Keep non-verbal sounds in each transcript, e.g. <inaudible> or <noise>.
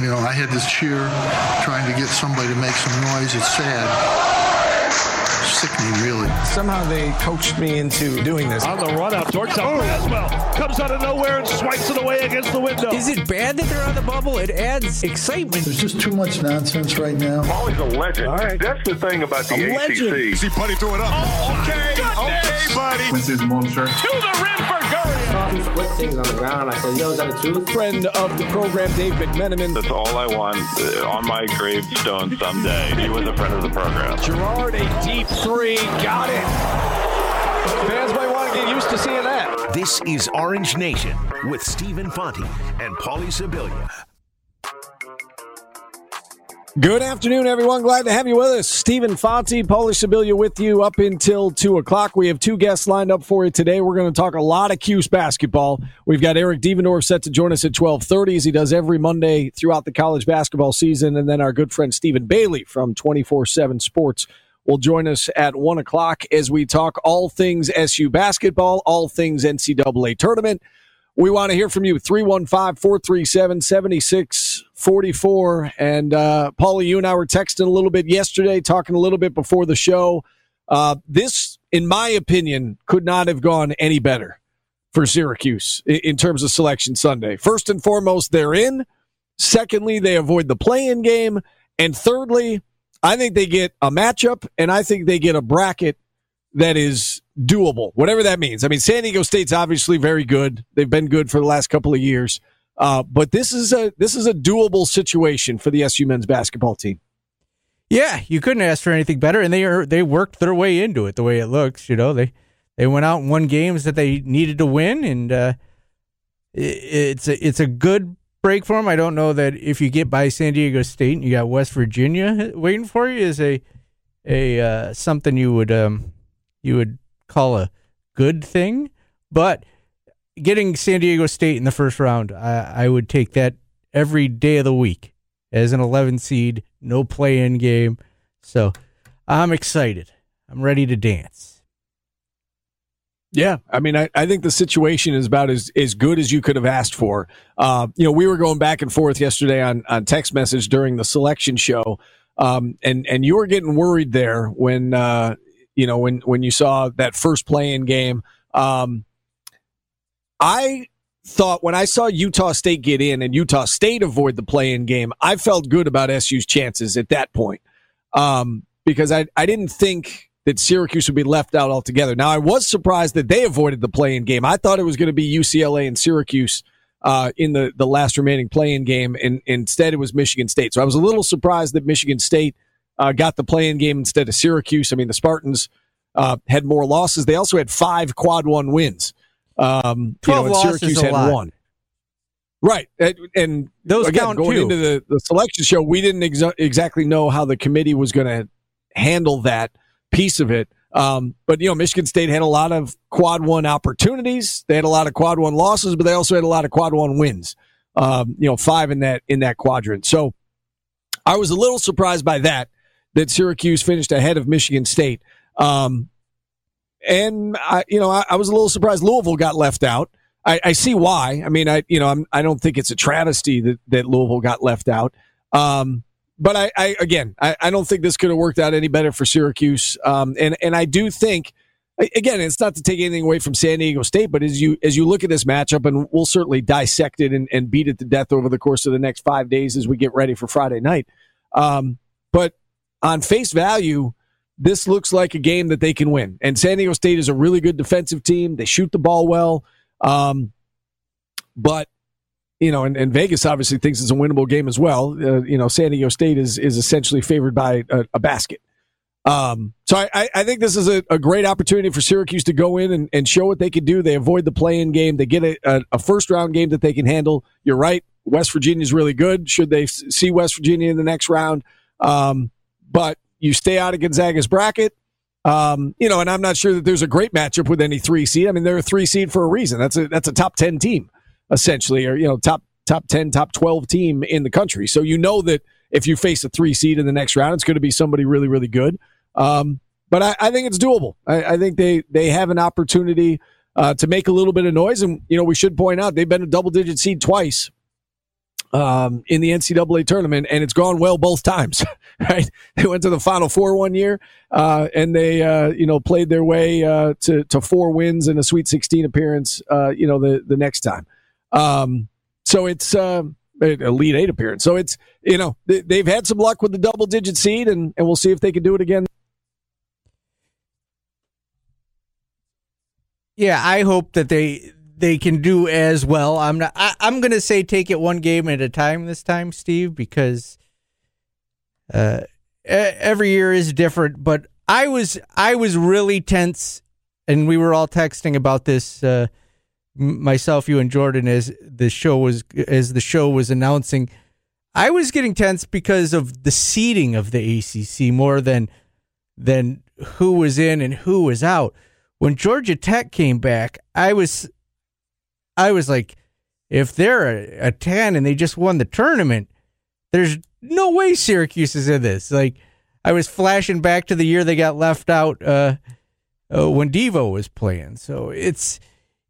You know, I had this cheer trying to get somebody to make some noise. It's sad sickening, really. Somehow they coached me into doing this. On the run out towards oh. Braswell. Comes out of nowhere and swipes it away against the window. Is it bad that they're on the bubble? It adds excitement. There's just too much nonsense right now. Paulie's a legend. All right. That's the thing about the a ACC. Legend. See Buddy throw it up. Oh, okay. Goodness. Okay, buddy. Quincy's monster. To the rim for Curry. He split things on the ground. I said, yo, is that the truth? Friend of the program, Dave McMenamin. That's all I want uh, on my gravestone someday. He was a friend of the program. Girard, a deep three. Got it. Fans might want to get used to seeing that. This is Orange Nation with Stephen Fonte and Paulie Sibilia. Good afternoon, everyone. Glad to have you with us. Stephen Fonte, Paulie Sibilia with you up until 2 o'clock. We have two guests lined up for you today. We're going to talk a lot of Cuse basketball. We've got Eric Devendorf set to join us at 1230 as he does every Monday throughout the college basketball season. And then our good friend Stephen Bailey from 24-7 Sports will join us at 1 o'clock as we talk all things SU basketball, all things NCAA tournament. We want to hear from you. 315 437 7644. And, uh, Paulie, you and I were texting a little bit yesterday, talking a little bit before the show. Uh, this, in my opinion, could not have gone any better for Syracuse in terms of selection Sunday. First and foremost, they're in. Secondly, they avoid the play in game. And thirdly, I think they get a matchup and I think they get a bracket that is doable, whatever that means. I mean, San Diego State's obviously very good. They've been good for the last couple of years. Uh, but this is a this is a doable situation for the SU men's basketball team. Yeah, you couldn't ask for anything better, and they are they worked their way into it the way it looks. You know, they they went out and won games that they needed to win, and uh, it, it's a it's a good break for them. I don't know that if you get by San Diego State and you got West Virginia waiting for you is a a uh, something you would um, you would call a good thing. But getting San Diego State in the first round, I, I would take that every day of the week as an 11 seed, no play in game. So I'm excited. I'm ready to dance. Yeah, I mean, I, I think the situation is about as, as good as you could have asked for. Uh, you know, we were going back and forth yesterday on, on text message during the selection show, um, and and you were getting worried there when uh, you know, when when you saw that first play-in game. Um, I thought when I saw Utah State get in and Utah State avoid the play-in game, I felt good about SU's chances at that point um, because I I didn't think that Syracuse would be left out altogether. Now I was surprised that they avoided the play-in game. I thought it was going to be UCLA and Syracuse. Uh, in the, the last remaining play-in game, and instead it was Michigan State. So I was a little surprised that Michigan State uh, got the play-in game instead of Syracuse. I mean, the Spartans uh, had more losses. They also had five quad one wins. Um, Twelve you know, losses Syracuse had lot. one. Right, and, and those again, count going too. into the, the selection show, we didn't exa- exactly know how the committee was going to handle that piece of it. Um, but you know, Michigan State had a lot of quad one opportunities. They had a lot of quad one losses, but they also had a lot of quad one wins. Um, you know, five in that in that quadrant. So I was a little surprised by that that Syracuse finished ahead of Michigan State. Um, and I, you know, I, I, was a little surprised Louisville got left out. I, I see why. I mean, I, you know, I'm, I don't think it's a travesty that, that Louisville got left out. Um, but I, I again, I, I don't think this could have worked out any better for Syracuse. Um, and, and I do think, again, it's not to take anything away from San Diego State, but as you, as you look at this matchup and we'll certainly dissect it and, and beat it to death over the course of the next five days as we get ready for Friday night. Um, but on face value, this looks like a game that they can win. And San Diego State is a really good defensive team. They shoot the ball well. Um, but, you know, and, and, Vegas obviously thinks it's a winnable game as well. Uh, you know, San Diego State is, is essentially favored by a, a basket. Um, so I, I think this is a, a, great opportunity for Syracuse to go in and, and show what they can do. They avoid the play in game. They get a, a, a first round game that they can handle. You're right. West Virginia is really good. Should they see West Virginia in the next round? Um, but you stay out of Gonzaga's bracket. Um, you know, and I'm not sure that there's a great matchup with any three seed. I mean, they're a three seed for a reason. That's a that's a top ten team, essentially, or you know, top top ten, top twelve team in the country. So you know that if you face a three seed in the next round, it's going to be somebody really, really good. Um, but I, I, think it's doable. I, I, think they they have an opportunity uh, to make a little bit of noise, and you know, we should point out they've been a double digit seed twice um, in the NCAA tournament, and it's gone well both times. <laughs> Right? They went to the Final Four one year, uh, and they uh, you know played their way uh, to to four wins and a Sweet 16 appearance. Uh, you know the the next time. Um, so it's um, Elite Eight appearance. So it's you know they, they've had some luck with the double digit seed, and and we'll see if they can do it again. Yeah, I hope that they they can do as well. I'm not. I, I'm going to say take it one game at a time this time, Steve, because uh, every year is different. But I was I was really tense, and we were all texting about this. Uh, myself, you, and Jordan, as the show was as the show was announcing. I was getting tense because of the seeding of the ACC more than than who was in and who was out. When Georgia Tech came back, I was I was like, if they're a, a 10 and they just won the tournament, there's no way Syracuse is in this. Like, I was flashing back to the year they got left out uh, uh, when Devo was playing. So it's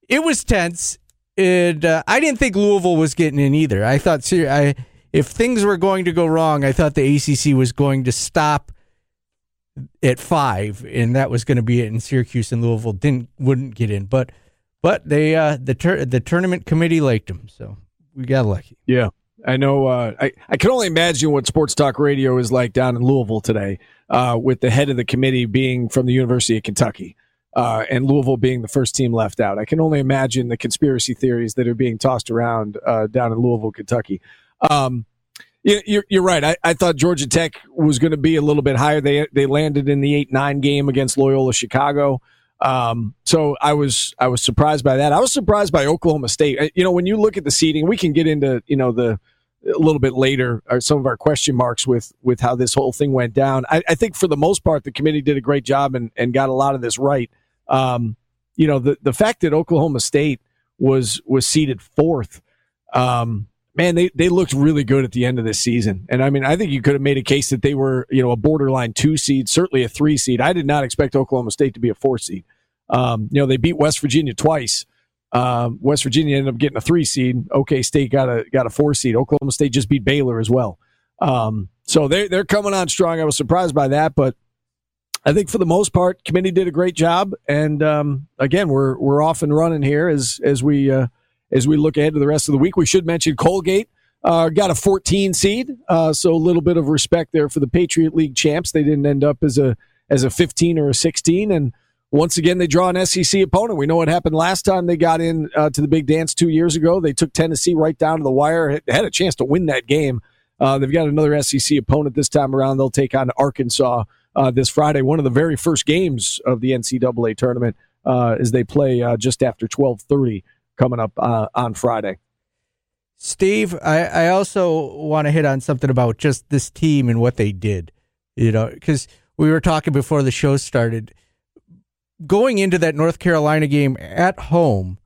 it was tense, and uh, I didn't think Louisville was getting in either. I thought I if things were going to go wrong, I thought the ACC was going to stop at five, and that was going to be it. And Syracuse and Louisville didn't wouldn't get in, but but they uh, the tur- the tournament committee liked them, so we got lucky. Yeah. I know. Uh, I I can only imagine what sports talk radio is like down in Louisville today, uh, with the head of the committee being from the University of Kentucky, uh, and Louisville being the first team left out. I can only imagine the conspiracy theories that are being tossed around uh, down in Louisville, Kentucky. Um, you- you're, you're right. I, I thought Georgia Tech was going to be a little bit higher. They they landed in the eight nine game against Loyola Chicago. Um, so I was I was surprised by that. I was surprised by Oklahoma State. Uh, You know, when you look at the seating, we can get into you know the a little bit later or some of our question marks with with how this whole thing went down. I, I think for the most part, the committee did a great job and and got a lot of this right. Um, you know, the the fact that Oklahoma State was was seated fourth. Um, man, they, they looked really good at the end of this season. And I mean, I think you could have made a case that they were, you know, a borderline two seed, certainly a three seed. I did not expect Oklahoma State to be a four seed. Um, you know, they beat West Virginia twice. Um, West Virginia ended up getting a three seed. OK State got a got a four seed. Oklahoma State just beat Baylor as well. Um, so they they're coming on strong. I was surprised by that, but I think for the most part, committee did a great job. And um, again, we're we're off and running here as as we uh, as we look ahead to the rest of the week. We should mention Colgate uh, got a 14 seed, uh, so a little bit of respect there for the Patriot League champs. They didn't end up as a as a 15 or a 16, and once again they draw an SEC opponent. We know what happened last time they got in uh, to the big dance two years ago. They took Tennessee right down to the wire, had- a chance to win that game. Uh, they've got another SEC opponent this time around. They'll take on Arkansas uh, this Friday, one of the very first games of the NCAA tournament uh, as they play just after 12:30 coming up uh, on Friday. Steve, I, I also want to hit on something about just this team and what they did. You know, because we were talking before the show started. Going into that North Carolina game at home,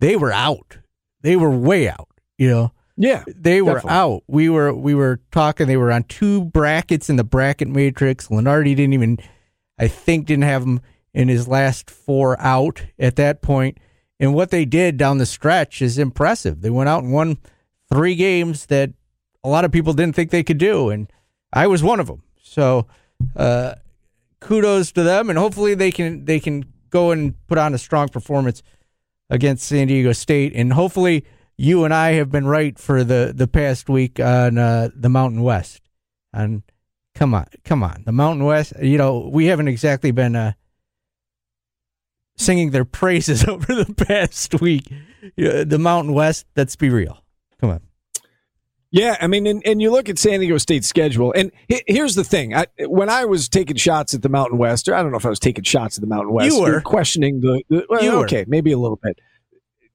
they were out. They were way out. You know, Yeah, they were Definitely. out. We were we were talking. They were on two brackets in the bracket matrix. Lunardi didn't even, I think, didn't have them in his last four out at that point. And what they did down the stretch is impressive. They went out and won three games that a lot of people didn't think they could do, and I was one of them. So, uh, kudos to them, and hopefully they can they can go and put on a strong performance against San Diego State, and hopefully you and I have been right for the the past week on uh, the Mountain West. And come on, come on, the Mountain West. You know we haven't exactly been uh, singing their praises <laughs> over the past week. The Mountain West. Let's be real. Come on. Yeah, I mean, and, and you look at San Diego State's schedule, and here's the thing: I, when I was taking shots at the Mountain West, or I don't know if I was taking shots at the Mountain West, You were. questioning the, the well, You were. okay, maybe a little bit.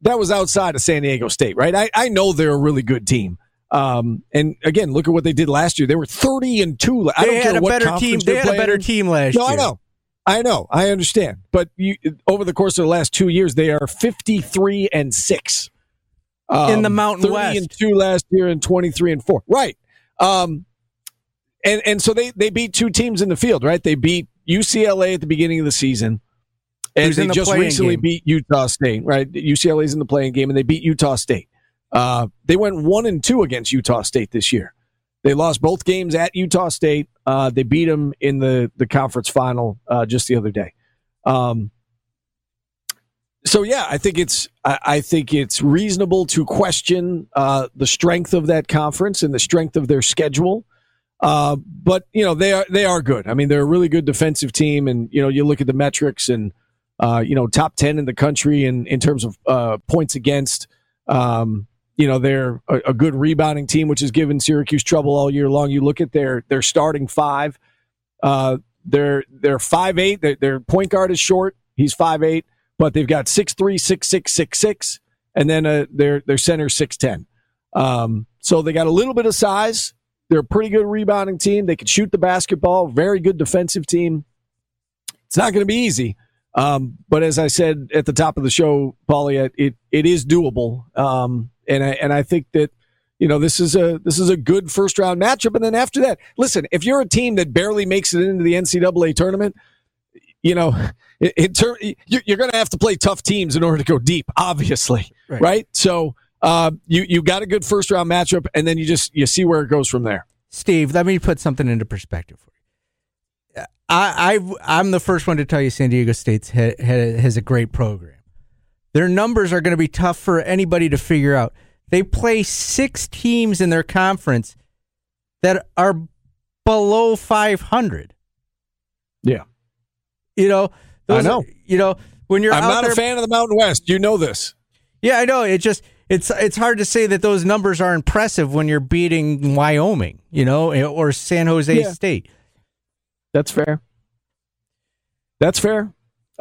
That was outside of San Diego State, right? I, I know they're a really good team. Um, and again, look at what they did last year. They were thirty and two. I They don't had care a what better team. They had a better team last No, year. No, I know. I know. I understand. But you, over the course of the last two years, they are 53 and 6. In the Mountain 30 West. and 2 last year and 23 and 4. Right. Um, and, and so they, they beat two teams in the field, right? They beat UCLA at the beginning of the season. And Who's they the just recently game. beat Utah State, right? UCLA's in the playing game, and they beat Utah State. Uh, they went one and two against Utah State this year. They lost both games at Utah State. Uh, they beat them in the the conference final uh, just the other day. Um, so yeah, I think it's I, I think it's reasonable to question uh, the strength of that conference and the strength of their schedule. Uh, but you know they are they are good. I mean they're a really good defensive team, and you know you look at the metrics and uh, you know top ten in the country in in terms of uh, points against. Um, you know they're a, a, good rebounding team, which has given Syracuse trouble all year long. You look at their their starting five. Uh, they're they're five eight. Their, their point guard is short. He's five eight but they've got six three, six six, six six, and then uh, their their center six ten. Um, so they got a little bit of size. They're a pretty good rebounding team. They can shoot the basketball. Very good defensive team. It's not going to be easy, um, but as I said at the top of the show, Paulie, it it is doable. Um, and I and I think that you know this is a this is a good first round matchup. And then after that, listen, if you're a team that barely makes it into the NCAA tournament, you know, <laughs> in term, you're going to have to play tough teams in order to go deep, obviously, right? right? So uh, you you got a good first round matchup, and then you just you see where it goes from there. Steve, let me put something into perspective for you. I, I I'm the first one to tell you San Diego State has a great program. Their numbers are going to be tough for anybody to figure out. They play six teams in their conference that are below 500. Yeah. You know, those, I know. You know, when you're I'm not there, a fan of the Mountain West. You know this. Yeah, I know. It just it's it's hard to say that those numbers are impressive when you're beating Wyoming, you know, eh, or San Jose yeah. State. That's fair. That's fair.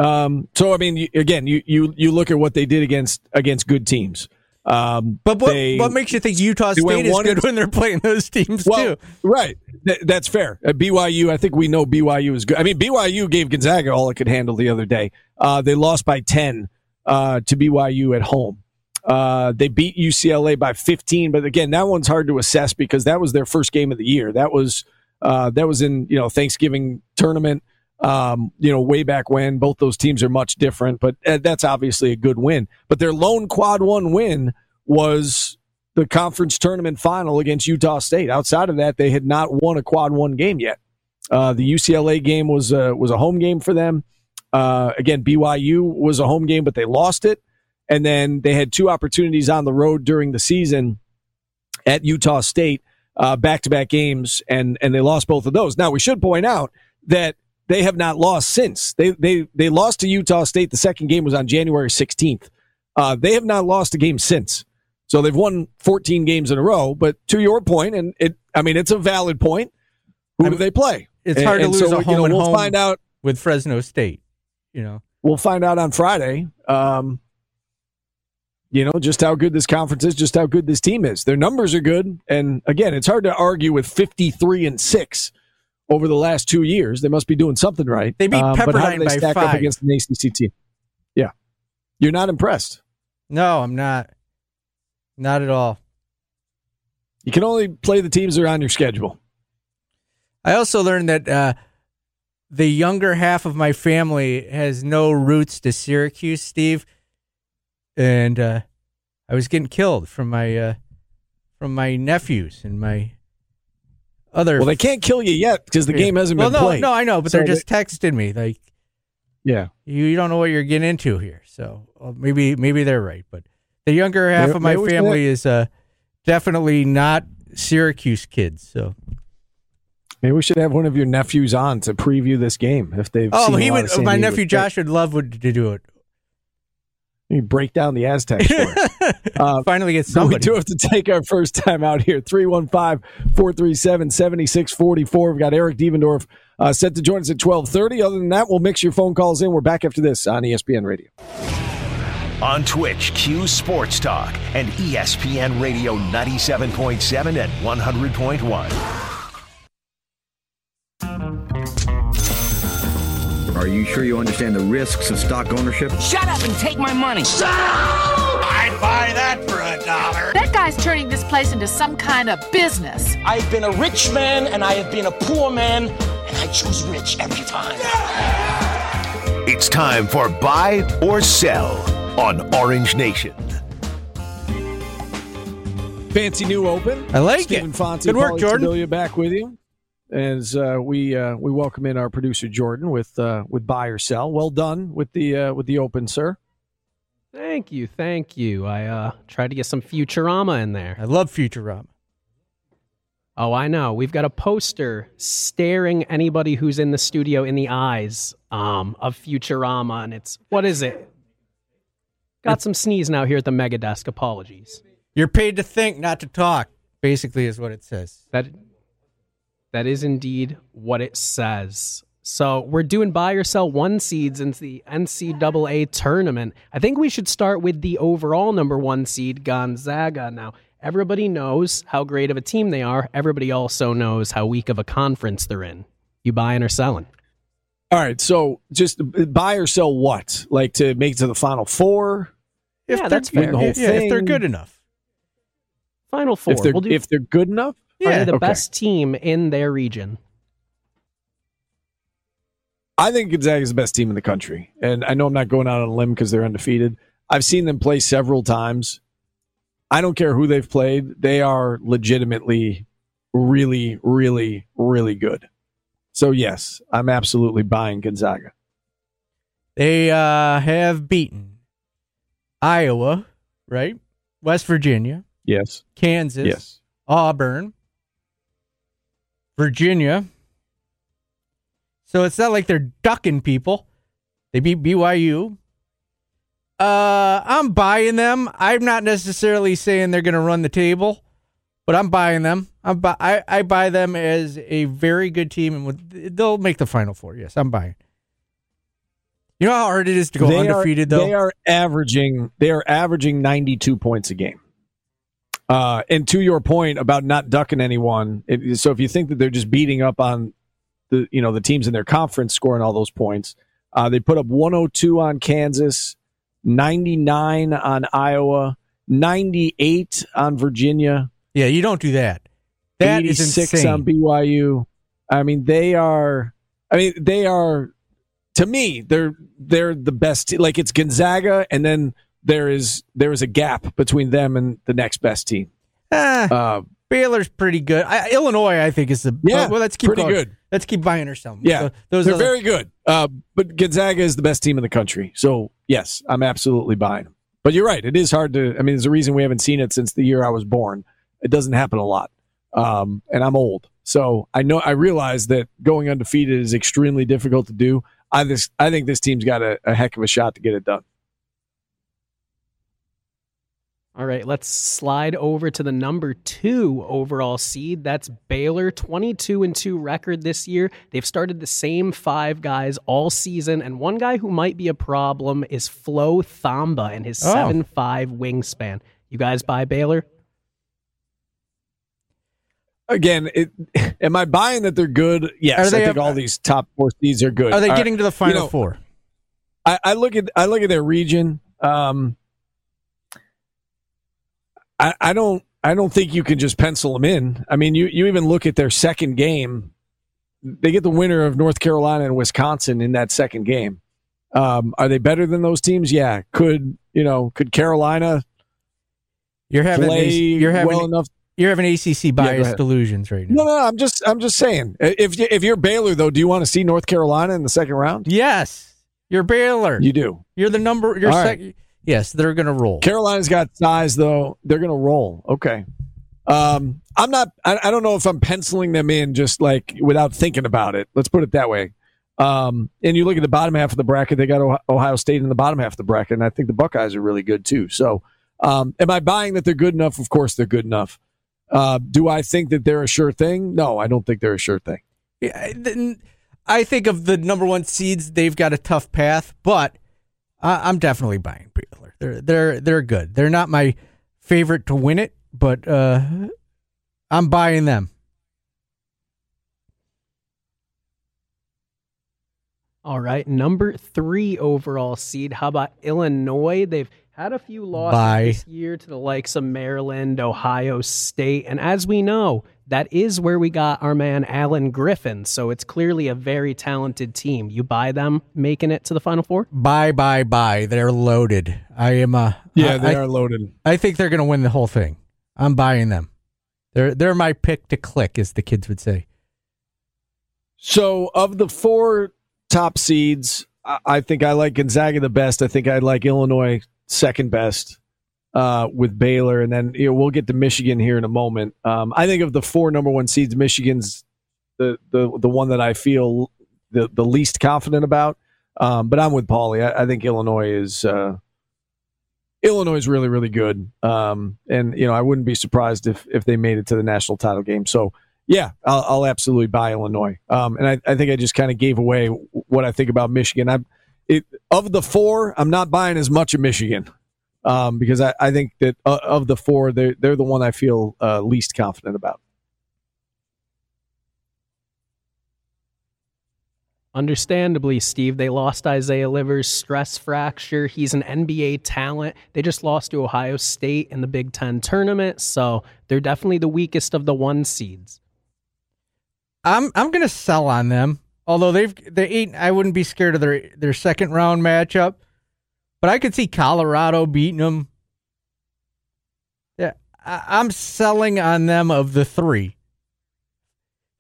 Um, so I mean, again, you you you look at what they did against against good teams. Um, but what, they, what makes you think Utah State is good when they're playing those teams well, too? Right, Th- that's fair. At BYU, I think we know BYU is good. I mean, BYU gave Gonzaga all it could handle the other day. Uh, they lost by ten uh, to BYU at home. Uh, they beat UCLA by 15, but again, that one's hard to assess because that was their first game of the year. That was uh, that was in you know Thanksgiving tournament. Um, you know, way back when both those teams are much different, but uh, that's obviously a good win. But their lone quad one win was the conference tournament final against Utah State. Outside of that, they had not won a quad one game yet. Uh, the UCLA game was a, was a home game for them. Uh, again, BYU was a home game, but they lost it. And then they had two opportunities on the road during the season at Utah State, back to back games, and and they lost both of those. Now we should point out that they have not lost since. They they they lost to Utah State. The second game was on January 16th. Uh, they have not lost a game since. So they've won 14 games in a row. But to your point, and it, I mean, it's a valid point. Who I mean, do they play? It's and, hard to lose so, a home you know, and we'll home find out with Fresno State. You know, we'll find out on Friday. Um, you know, just how good this conference is, just how good this team is. Their numbers are good, and again, it's hard to argue with 53 and six over the last two years. They must be doing something right. They beat um, Pepperdine but how do they by stack five. up against an ACC team. Yeah, you're not impressed. No, I'm not. Not at all. You can only play the teams that are on your schedule. I also learned that uh, the younger half of my family has no roots to Syracuse, Steve, and uh, I was getting killed from my uh, from my nephews and my other. Well, they can't kill you yet because the game hasn't well, been no, played. No, no, I know, but so they're just they, texting me like, "Yeah, you, you don't know what you're getting into here." So well, maybe maybe they're right, but the younger half maybe, of my family is uh, definitely not Syracuse kids. So maybe we should have one of your nephews on to preview this game if they've. Oh, he would. My nephew Josh would love to do it. You break down the Aztecs <laughs> uh, Finally get <laughs> somebody. We do have to take our first time out here. 315-437-7644. We've got Eric Devendorf uh, set to join us at 1230. Other than that, we'll mix your phone calls in. We're back after this on ESPN Radio. On Twitch, Q Sports Talk and ESPN Radio 97.7 and 100.1. Are you sure you understand the risks of stock ownership? Shut up and take my money. So, I'd buy that for a dollar. That guy's turning this place into some kind of business. I've been a rich man and I have been a poor man, and I choose rich every time. Yeah. It's time for Buy or Sell on Orange Nation. Fancy new open. I like Stephen it. Fonte, Good work, Pauly Jordan. Sibilia back with you as uh, we uh, we welcome in our producer Jordan with uh, with buy or sell. Well done with the uh, with the open, sir. Thank you, thank you. I uh, tried to get some Futurama in there. I love Futurama. Oh, I know. We've got a poster staring anybody who's in the studio in the eyes um, of Futurama, and it's what is it? Got some sneezing out here at the mega desk. Apologies. You're paid to think, not to talk. Basically, is what it says. That that is indeed what it says. So we're doing buy or sell one seeds into the NCAA tournament. I think we should start with the overall number one seed, Gonzaga. Now, everybody knows how great of a team they are. Everybody also knows how weak of a conference they're in. You buying or selling? All right, so just buy or sell what? Like to make it to the final four? If yeah, they're- that's fair. the whole Yeah, if they're good enough. Final four. If they're we'll do, if they're good enough? Are the Okay. best team in their region? I think Gonzaga is the best team in the country, and I know I'm not going out on a limb because they're undefeated. I've seen them play several times. I don't care who they've played; they are legitimately, really, really, really good. So yes, I'm absolutely buying Gonzaga. They uh, have beaten Iowa, right? West Virginia, Yes, Kansas, yes. Auburn, Virginia. So it's not like they're ducking people. They beat BYU. Uh, I'm buying them. I'm not necessarily saying they're going to run the table, but I'm buying them. I'm bu- I, I buy them as a very good team, and with, they'll make the final four. Yes, I'm buying. You know how hard it is to go They undefeated, are, though. They are averaging. They are averaging 92 points a game. Uh, and to your point about not ducking anyone, it, so if you think that they're just beating up on the you know the teams in their conference scoring all those points, uh, they put up 102 on Kansas, 99 on Iowa, 98 on Virginia, yeah, you don't do that. That is 86 insane. on BYU. I mean, they are. I mean, they are. To me, they're they're the best. Like it's Gonzaga, and then there is there is a gap between them and the next best team. Ah, Uh, Baylor's pretty good. I, Illinois, I think, is the Yeah, Well, let's keep pretty going. good. Let's keep buying or selling. yeah, So those they're are the- very good. Uh, but Gonzaga is the best team in the country. So yes, I'm absolutely buying them. But you're right; it is hard to. I mean, there's a reason we haven't seen it since the year I was born. It doesn't happen a lot, um, and I'm old, so I know I realize that going undefeated is extremely difficult to do. I this I think this team's got a, a heck of a shot to get it done. All right, let's slide over to the number two overall seed. That's Baylor, 22 and 2 record this year. They've started the same five guys all season, and one guy who might be a problem is Flo Thamba and his Oh. 7 5 wingspan. You guys buy Baylor? Again, it, <laughs> am I buying that they're good? Yes, they I think a- all these top four seeds are good. Are they Uh, getting to the final you know, four? I, I look at I look at their region. Um, I, I don't I don't think you can just pencil them in. I mean, you you even look at their second game. They get the winner of North Carolina and Wisconsin in that second game. Um, are they better than those teams? Yeah. Could you know? Could Carolina You're having play you're having well enough? you're having ACC bias ahead. delusions right now. No, no, no. I'm just I'm just saying. If if you're Baylor though, do you want to see North Carolina in the second round? Yes, you're Baylor. You do. You're the number. You're All sec- Yes, they're going to roll. Carolina's got size though. They're going to roll. Okay. Um, I'm not. I, I don't know if I'm penciling them in just like without thinking about it. Let's put it that way. Um, and you look at the bottom half of the bracket. They got Ohio- Ohio State in the bottom half of the bracket, and I think the Buckeyes are really good too. So, um, am I buying that they're good enough? Of course, they're good enough. Uh, do I think that they're a sure thing? No, I don't think they're a sure thing. Yeah, I think of the number one seeds. They've got a tough path, but I, I'm definitely buying Baylor. They're they're they're good. They're not my favorite to win it, but uh, I'm buying them. All right, number three overall seed. How about Illinois? They've had a few losses Bye. this year to the likes of Maryland, Ohio State, and as we know, that is where we got our man Alan Griffin. So it's clearly a very talented team. You buy them making it to the Final Four? Bye bye bye. They're loaded. I am uh Yeah, I- they I- are loaded. I think they're going to win the whole thing. I'm buying them. They're they're my pick to click, as the kids would say. So, of the four top seeds, I, I think I like Gonzaga the best. I think I like Illinois second best uh, with Baylor, and then you know, we'll get to Michigan here in a moment. Um, I think of the four number one seeds, Michigan's the the the one that I feel the the least confident about. Um, but I'm with Paulie. I, I think Illinois is uh, Illinois is really really good, um, and you know I wouldn't be surprised if if they made it to the national title game. So yeah, I'll, I'll absolutely buy Illinois. Um, and I, I think I just kind of gave away what I think about Michigan. I'm it, of the four, I'm not buying as much of Michigan um, because I, I think that uh, of the four, they're they're the one I feel uh, least confident about. Understandably, Steve, they lost Isaiah Livers, stress fracture. He's an NBA talent. They just lost to Ohio State in the Big Ten tournament, so they're definitely the weakest of the one seeds. I'm I'm gonna sell on them. Although they've they ain't, I wouldn't be scared of their their second round matchup. But I could see Colorado beating them. Yeah, I, I'm selling on them of the three.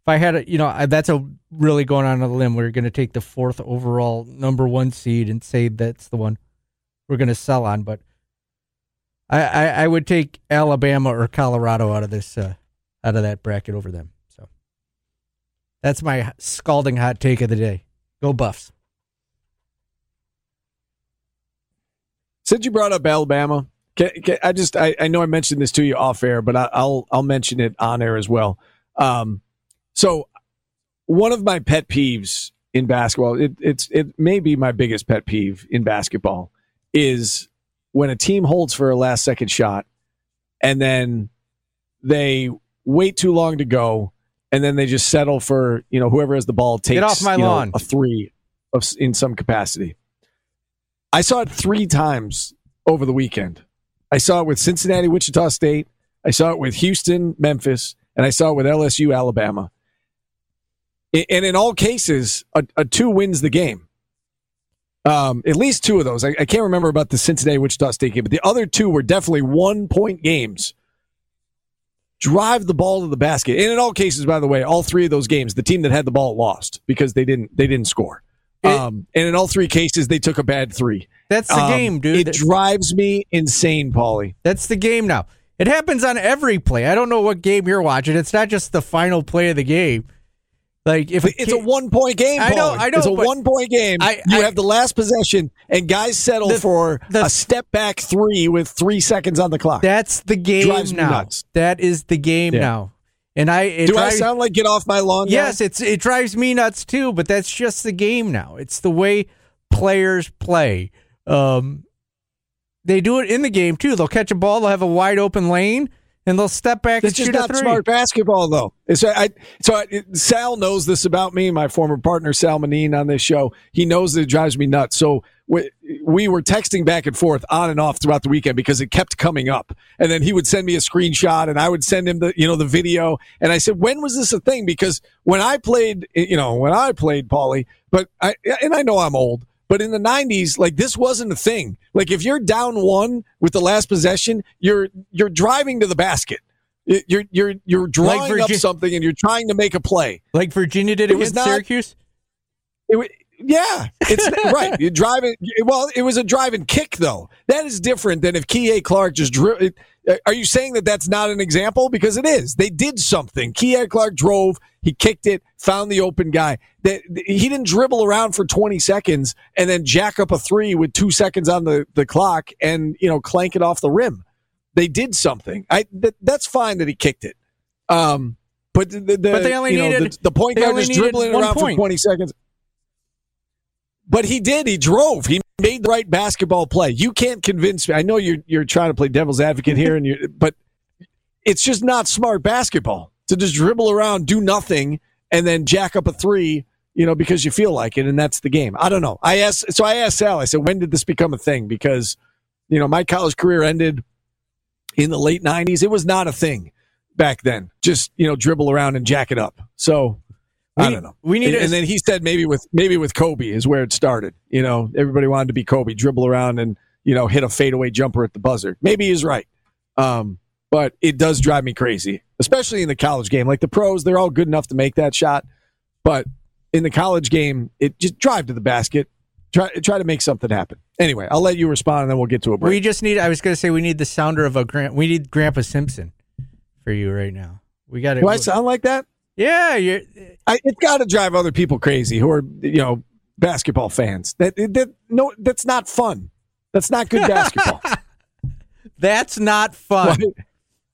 If I had a, you know, that's a really going on a limb. We're going to take the fourth overall number one seed and say that's the one we're going to sell on. But I, I, I would take Alabama or Colorado out of this, uh, out of that bracket over them. That's my scalding hot take of the day. Go Buffs. Since you brought up Alabama, can, can, I just I, I know I mentioned this to you off air, but I, will I'll mention it on air as well. Um, so one of my pet peeves in basketball, it, it's it may be my biggest pet peeve in basketball, is when a team holds for a last second shot and then they wait too long to go and then they just settle for you know whoever has the ball takes Get off my you know, lawn. a three of in some capacity. I saw it three times over the weekend. I saw it with Cincinnati, Wichita State. I saw it with Houston, Memphis, and I saw it with LSU, Alabama. And in all cases, a, a two wins the game. Um, at least two of those. I, I can't remember about the Cincinnati Wichita State game, but the other two were definitely one point games. Drive the ball to the basket. And in all cases, by the way, all three of those games, the team that had the ball lost because they didn't they didn't score. Um, and in all three cases, they took a bad three. That's the Um, game, dude. It drives me insane, Paulie. That's the game now. It happens on every play. I don't know what game you're watching. It's not just the final play of the game. Like if It's a one point game. I know. I know, It's a one point game. I- you I- have the last possession, and guys settle The- for the- a step back three with three seconds on the clock. That's the game Drives now. That is the game Yeah. now. And I it Do drives, I sound like get off my lawn? Yes, it's it drives me nuts too, but that's just the game now. It's the way players play. Um they do it in the game too. They'll catch a ball, they'll have a wide open lane, and they'll step back It's just not smart basketball, though. It's, I, so I, Sal knows this about me, my former partner Sal Manine on this show. He knows that it drives me nuts. So we, we were texting back and forth on and off throughout the weekend because it kept coming up. And then he would send me a screenshot, and I would send him the you know the video. And I said, when was this a thing? Because when I played, you know, when I played Paulie, but I and I know I'm old. But in the 90s, like this wasn't a thing. Like if you're down one with the last possession, you're you're driving to the basket. You're you're you're drawing up Virgi- something and you're trying to make a play. Like Virginia did It against not- Syracuse. It, yeah, it's <laughs> right. You drive it. Well, it was a drive and kick though. That is different than if Kihei Clark just drew. It, uh, are you saying that that's not an example? Because it is. They did something. Kihei Clark drove. He kicked it. Found the open guy. That he didn't dribble around for twenty seconds and then jack up a three with two seconds on the, the clock and you know clank it off the rim. They did something. I that, that's fine that he kicked it. Um, but the, the, But they only you know, needed- the, the point guard just dribbling around point. for twenty seconds. But he did. He drove. He made the right basketball play. You can't convince me. I know you're you're trying to play devil's advocate here, and you but it's just not smart basketball to just dribble around, do nothing, and then jack up a three. You know, because you feel like it, and that's the game. I don't know. I asked, so I asked Sal. I said, when did this become a thing? Because you know, my college career ended in the late '90s. It was not a thing back then. Just you know, dribble around and jack it up. So I don't know. we need and, a- and then he said maybe with maybe with Kobe is where it started. You know, everybody wanted to be Kobe, dribble around and you know hit a fadeaway jumper at the buzzer. Maybe he's right. Um, but it does drive me crazy, especially in the college game. Like the pros, they're all good enough to make that shot, but in the college game, it just drive to the basket, try try to make something happen. Anyway, I'll let you respond, and then we'll get to a break. We just need. I was going to say we need the sounder of a Grant. We need Grandpa Simpson for you right now. We got to. Do I sound like that? Yeah, you're, I, it's got to drive other people crazy who are you know basketball fans. That that no, that's not fun. That's not good basketball. <laughs> that's not fun. Why-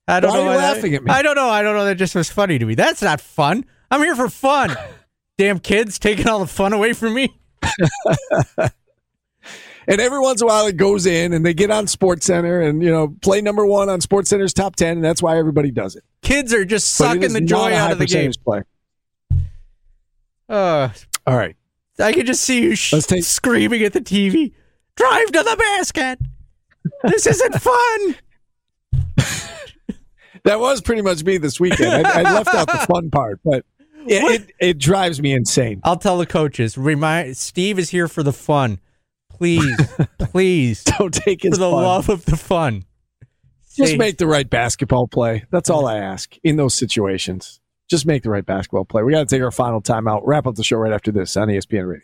I don't why know. are you why that- laughing at me? I don't know. I don't know. That just was funny to me. That's not fun. I'm here for fun. <laughs> Damn kids taking all the fun away from me. <laughs> And every once in a while, it goes in, and they get on Sports Center, and you know, play number one on Sports Center's top ten, and that's why everybody does it. Kids are just sucking the joy out of the game. Play. Uh, All right, I can just see you sh- take- screaming at the TV. Drive to the basket. This isn't fun. <laughs> that was pretty much me this weekend. I, I left out the <laughs> fun part, but it, it it drives me insane. I'll tell the coaches. Remind Steve is here for the fun. Please, <laughs> please, Don't take his for the fun. love of the fun. Just make the right basketball play. That's all I ask in those situations. Just make the right basketball play. We got to take our final timeout. Wrap up the show right after this on ESPN Radio.